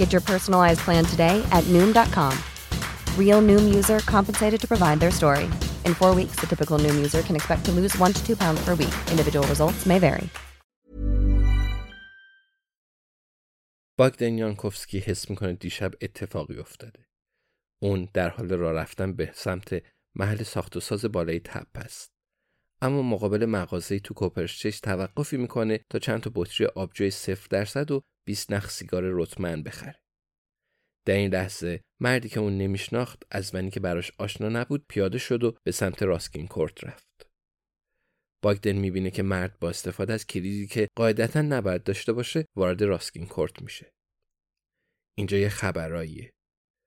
Get your personalized plan today at Noom.com. Real Noom user compensated to provide their story. In four weeks, the typical Noom user can expect to lose one to two pounds per week. Individual results may vary. باگدن یانکوفسکی حس می‌کنه دیشب اتفاقی افتاده. اون در حال راه رفتن به سمت محل ساخت و ساز بالای تپ است. اما مقابل مغازه تو کوپرشچش توقفی می‌کنه تا چند تا بطری آبجوی صفر درصد و 20 نخ سیگار رتمن بخره. در این لحظه مردی که اون نمیشناخت از ونی که براش آشنا نبود پیاده شد و به سمت راسکین کورت رفت. باگدن می‌بینه که مرد با استفاده از کلیدی که قاعدتا نباید داشته باشه وارد راسکین کورت میشه. اینجا یه خبراییه.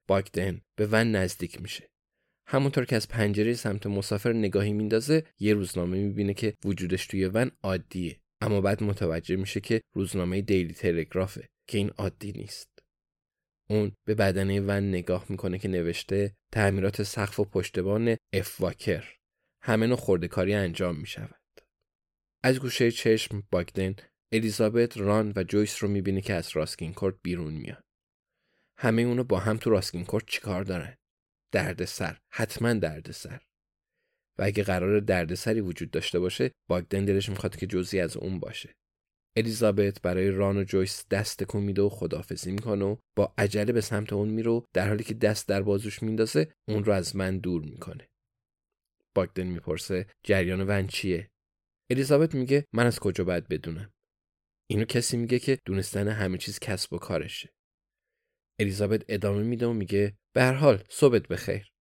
باگدن به ون نزدیک میشه. همونطور که از پنجره سمت مسافر نگاهی میندازه یه روزنامه می‌بینه که وجودش توی ون عادیه اما بعد متوجه میشه که روزنامه دیلی تلگرافه که این عادی نیست. اون به بدنه ون نگاه می‌کنه که نوشته تعمیرات سقف و پشتبان اف واکر. همه نوع خوردهکاری انجام می‌شود. از گوشه چشم باگدن الیزابت ران و جویس رو می‌بینه که از راسکین کورت بیرون میاد. همه اونو با هم تو راسکین کورت چیکار دارن؟ دردسر. حتما دردسر. و اگه قرار دردسری وجود داشته باشه باگدن دلش می‌خواد که جزی از اون باشه. الیزابت برای ران و جویس دست تکون و خداحافظی می‌کنه و با عجله به سمت اون میرو در حالی که دست در بازوش میندازه اون رو از من دور می‌کنه. باگدن می‌پرسه جریان ون چیه؟ الیزابت میگه من از کجا باید بدونم؟ اینو کسی میگه که دونستن همه چیز کسب و کارشه. الیزابت ادامه میده و میگه به هر حال صبحت بخیر.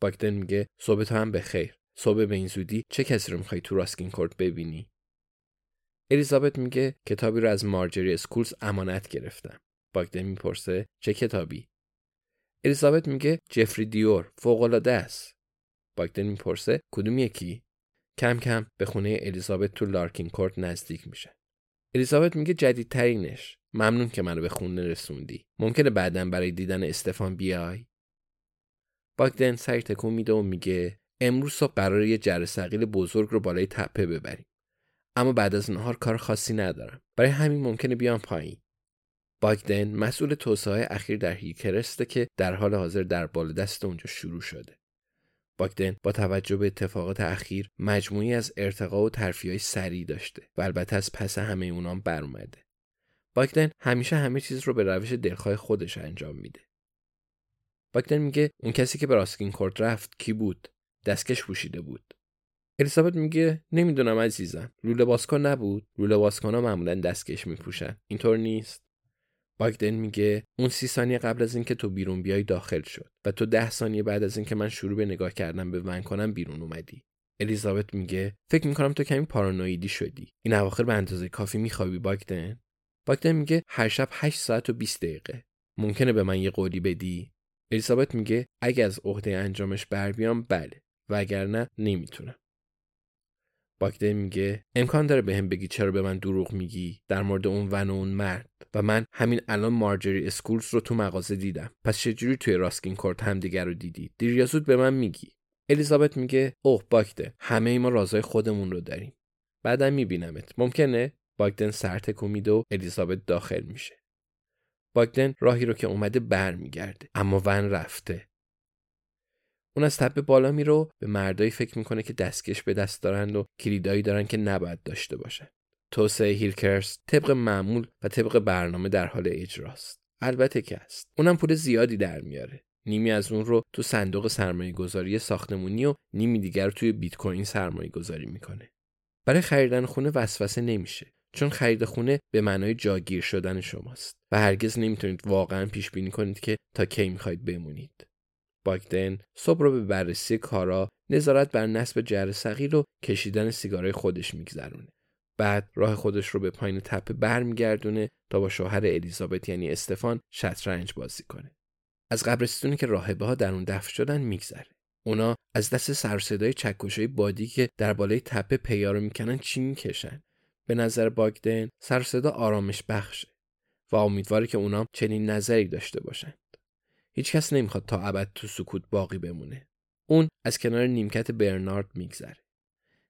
باگدن میگه صبح تو هم بخیر. صبح به این زودی چه کسی رو می‌خوای تو راسکین کورت ببینی؟ الیزابت میگه کتابی رو از مارجری اسکولز امانت گرفتم. باگدن می‌پرسه چه کتابی؟ الیزابت میگه جفری دیور فوق العاده است. باگدن می‌پرسه کدوم یکی؟ کم کم به خونه الیزابت تو لارکین کورت نزدیک میشه. الیزابت میگه جدیدترینش. ممنون که منو به خونه رسوندی. ممکنه بعدا برای دیدن استفان بیای؟ باگدن سر تکون میده و میگه امروز صبح قرار یه جر سقیل بزرگ رو بالای تپه ببریم اما بعد از نهار کار خاصی ندارم برای همین ممکنه بیام پایین باگدن مسئول توسعه اخیر در هیکرسته که در حال حاضر در بالادست اونجا شروع شده باگدن با توجه به اتفاقات اخیر مجموعی از ارتقا و های سریع داشته و البته از پس همه اونام بر اومده. باگدن همیشه همه چیز رو به روش دلخواه خودش انجام میده. باگدن میگه اون کسی که به راسکین کورت رفت کی بود؟ دستکش پوشیده بود. الیزابت میگه نمی‌دونم عزیزم. لوله بازکن نبود. بازکن ها معمولا دستکش میپوشن. اینطور نیست. باگدن میگه اون سی ثانیه قبل از اینکه تو بیرون بیای داخل شد و تو ده ثانیه بعد از اینکه من شروع به نگاه کردن به ون کنم بیرون اومدی الیزابت میگه فکر می‌کنم تو کمی پارانویدی شدی این اواخر به اندازه کافی میخوابی باگدن باگدن میگه هر شب 8 ساعت و 20 دقیقه ممکنه به من یه قولی بدی الیزابت میگه اگه از عهده انجامش بر بیام بله و اگر نه نمی‌تونم. باگدن میگه امکان داره بهم به بگی چرا به من دروغ میگی؟ در مورد اون ون و اون مرد. و من همین الان مارجری اسکولز رو تو مغازه دیدم. پس چجوری توی راسکین کورت همدیگر رو دیدی؟ دیر یا زود به من میگی. الیزابت میگه اوه باگدن همه ای ما رازای خودمون رو داریم. بعدم میبینمت. ممکنه؟ باگدن سر تکون و الیزابت داخل میشه. باگدن راهی رو که اومده برمیگرده اما ون رفته. اون از تپه بالا میرو به مردایی فکر می‌کنه که دستکش به دست دارند و کلیدایی دارن که نباید داشته باشن. توسعه هیلکرس طبق معمول و طبق برنامه در حال اجراست. البته که است اونم پول زیادی در میاره. نیمی از اون رو تو صندوق سرمایه گذاری ساختمونی و نیمی دیگر رو توی بیت کوین سرمایه گذاری می‌کنه. برای خریدن خونه وسوسه نمیشه. چون خرید خونه به معنای جاگیر شدن شماست و هرگز نمی‌تونید واقعا پیش بینی کنید که تا کی می‌خواید بمونید. باگدن صبح رو به بررسی کارا نظارت بر نصب جر صغیر و کشیدن سیگارای خودش میگذرونه. بعد راه خودش رو به پایین تپه برمیگردونه تا با شوهر الیزابت یعنی استفان شطرنج بازی کنه. از قبرستونی که راهبه ها در اون دفن شدن میگذره. اونا از دست سر صدای چکشای بادی که در بالای تپه پیا رو می‌کنن چی می‌کشن به نظر باگدن سر صدا آرامش بخشه و امیدواره که اونا چنین نظری داشته باشند. هیچکس نمی‌خواد تا ابد تو سکوت باقی بمونه. اون از کنار نیمکت برنارد میگذره.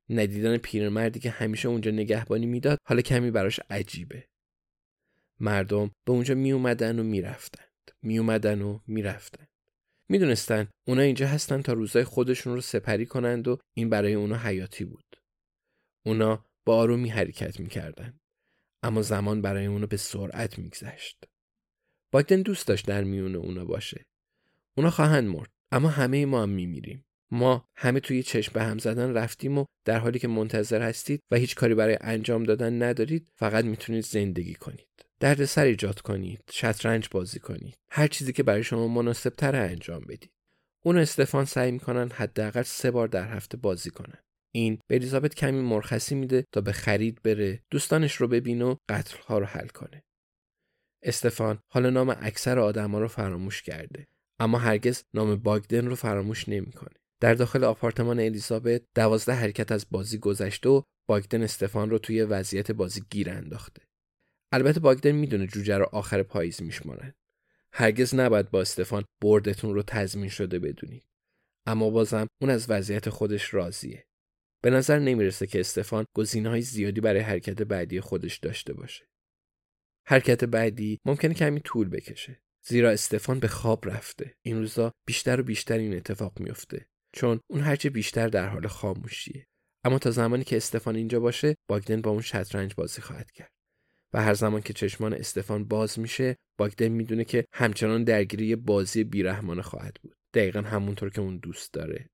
ندیدن پیرمردی که همیشه اونجا نگهبانی می‌داد حالا کمی براش عجیبه. مردم به اونجا می اومدن و می‌رفتند. می اومدن و می‌رفتند. می‌دونستن اونا اینجا هستن تا روزای خودشون رو سپری کنند و این برای اونا حیاتی بود. اونا با آرومی حرکت می‌کردند اما زمان برای اونو به سرعت میگذشت. باگدن دوست داشت در میون اونا باشه. اونا خواهند مرد اما همه ما هم میمیریم. ما همه توی چشم به هم زدن رفتیم و در حالی که منتظر هستید و هیچ کاری برای انجام دادن ندارید فقط می‌تونید زندگی کنید. سر ایجاد کنید شطرنج بازی کنید. هر چیزی که برای شما مناسب تر انجام بدید. اون استفان سعی می‌کنن حداقل سه بار در هفته بازی کنن. این به الیزابت کمی مرخصی میده تا به خرید بره دوستانش رو ببین و قتل ها رو حل کنه. استفان حالا نام اکثر آدما رو فراموش کرده اما هرگز نام باگدن رو فراموش نمی‌کنه. در داخل آپارتمان الیزابت دوازده حرکت از بازی گذشته و باگدن استفان رو توی وضعیت بازی گیر انداخته. البته باگدن می‌دونه جوجه رو آخر پاییز میشمارن. هرگز نباید با استفان بردتون رو تضمین شده بدونید. اما بازم اون از وضعیت خودش راضیه. به نظر نمی‌رسه که استفان گزینه های زیادی برای حرکت بعدی خودش داشته باشه. حرکت بعدی ممکنه کمی طول بکشه زیرا استفان به خواب رفته. این روزا بیشتر و بیشتر این اتفاق میفته چون اون هرچه بیشتر در حال خاموشیه. اما تا زمانی که استفان اینجا باشه باگدن با اون شطرنج بازی خواهد کرد. و هر زمان که چشمان استفان باز میشه باگدن می‌دونه که همچنان درگیری بازی بیرحمانه خواهد بود. دقیقا همونطور که اون دوست داره.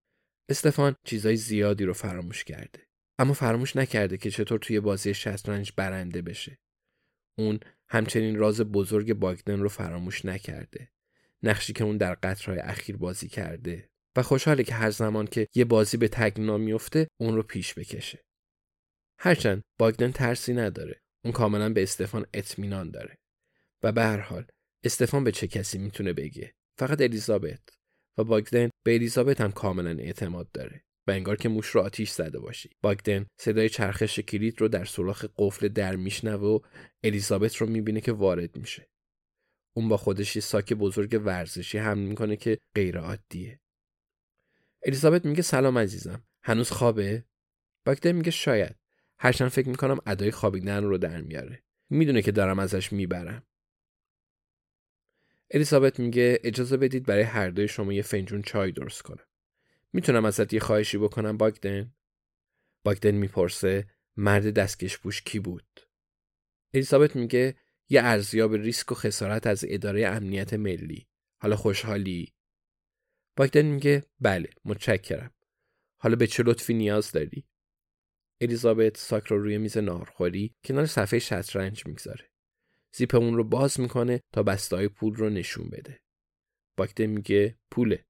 استفان چیزای زیادی رو فراموش کرده. اما فراموش نکرده که چطور توی بازی شطرنج برنده بشه. اون همچنین راز بزرگ باگدن رو فراموش نکرده. نقشی که اون در قطرهای اخیر بازی کرده. و خوشحاله که هر زمان که یه بازی به تگنا میفته اون رو پیش بکشه. هرچند باگدن ترسی نداره. اون کاملا به استفان اطمینان داره. و به هر حال استفان به چه کسی می‌تونه بگه؟ فقط الیزابت. و باگدن به الیزابت هم کاملا اعتماد داره و انگار که موش رو آتیش زده باشی. باگدن صدای چرخش کلید رو در سوراخ قفل در میشنوه و الیزابت رو می‌بینه که وارد میشه. اون با خودش یه ساک بزرگ ورزشی هم می‌کنه که غیر عادیه. الیزابت میگه سلام عزیزم. هنوز خوابه؟ باگدن میگه شاید. هرچند فکر می‌کنم ادای خوابیدن رو در میاره. می‌دونه که دارم ازش می‌برم. الیزابت میگه اجازه بدید برای هر دوی شما یه فنجون چای درست کنم. می‌تونم ازت یه خواهشی بکنم باگدن؟ باگدن می‌پرسه مرد دستکش پوش کی بود؟ الیزابت میگه یه ارزیاب ریسک و خسارت از اداره امنیت ملی. حالا خوشحالی؟ باگدن میگه بله متشکرم. حالا به چه لطفی نیاز داری؟ الیزابت ساک رو روی میز ناهارخوری کنار صفحه شطرنج می‌گذاره. زیپ اون رو باز می‌کنه تا بستای پول رو نشون بده. باگدن میگه پوله.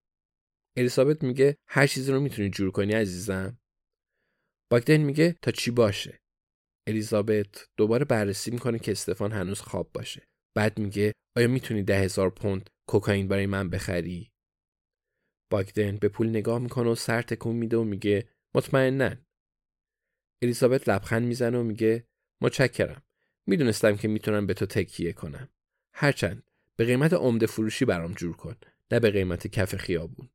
الیزابت میگه هر چیزی رو می‌تونی جور کنی عزیزم. باگدن میگه تا چی باشه. الیزابت دوباره بررسی می‌کنه که استفان هنوز خواب باشه. بعد میگه آیا می‌تونی ده هزار پوند کوکائین برای من بخری؟ باگدن به پول نگاه می‌کنه و سر تکون میده و میگه مطمئنا الیزابت لبخند می‌زنه و میگه متشکرم. می‌دونستم که می‌تونم به تو تکیه کنم. هرچند به قیمت عمده فروشی برام جور کن نه به قیمت کف خیابون.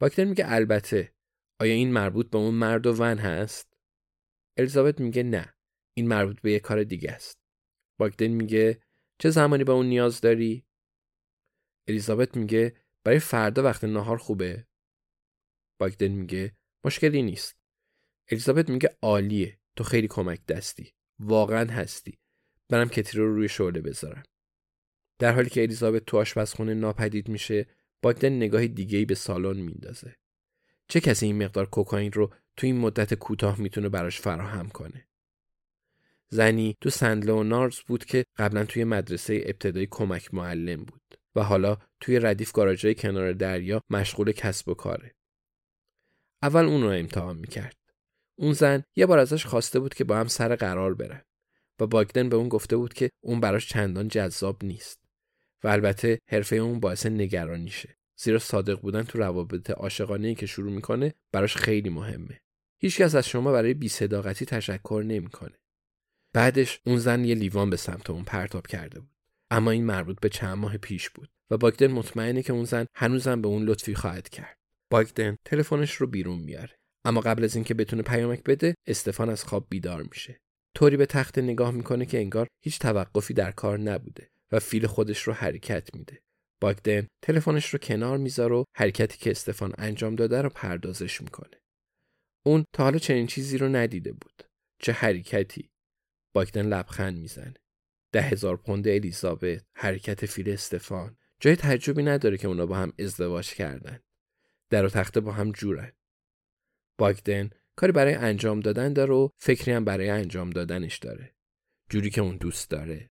باکتر میگه البته. آیا این مربوط به اون مرد و ون هست؟ الیزابت میگه نه. این مربوط به یه کار دیگه است. باگدن میگه چه زمانی به اون نیاز داری؟ الیزابت میگه برای فردا وقت نهار خوبه. باگدن میگه مشکلی نیست. الیزابت میگه عالیه. تو خیلی کمک دستی. واقعا هستی. برم کتری رو روی شعله بذارم. در حالی که الیزابت تو آشپزخونه ناپدید میشه باگدن نگاه دیگه به سالن میندازه. چه کسی این مقدار کوکائین رو تو این مدت کوتاه می‌تونه براش فراهم کنه؟ زنی تو سندله و نارز بود که قبلا توی مدرسه ابتدایی کمک معلم بود و حالا توی ردیف گاراژهای کنار دریا مشغول کسب و کاره. اول اون رو امتحان می‌کرد. اون زن یه بار ازش خواسته بود که با هم سر قرار برن و باگدن به اون گفته بود که اون براش چندان جذاب نیست و البته حرفه اون باعث نگرانیشه. زیرا صادق بودن تو روابط عاشقانه که شروع می‌کنه براش خیلی مهمه. هیچکس از شما برای بیصداقتی تشکر نمی‌کنه. بعدش اون زن یه لیوان به سمت اون پرتاب کرده بود. اما این مربوط به چند ماه پیش بود و باگدن مطمئنه که اون زن هنوزم به اون لطفی خواهد کرد. باگدن تلفنش رو بیرون میاره اما قبل از اینکه بتونه پیامک بده استفان از خواب بیدار میشه. طوری به تخت نگاه می‌کنه که انگار هیچ توقفی در کار نبوده و فیل خودش رو حرکت میده. باگدن تلفنش رو کنار می‌ذاره و حرکتی که استفان انجام داده رو پردازش می‌کنه. اون تا حالا چنین چیزی رو ندیده بود. چه حرکتی؟ باگدن لبخند می‌زنه. ده هزار پوند الیزابت حرکت فیل استفان. جای تعجبی نداره که اونا با هم ازدواج کردن. در و تخته با هم جورن. باگدن کاری برای انجام دادن داره و فکری هم برای انجام دادنش داره. جوری که اون دوست داره.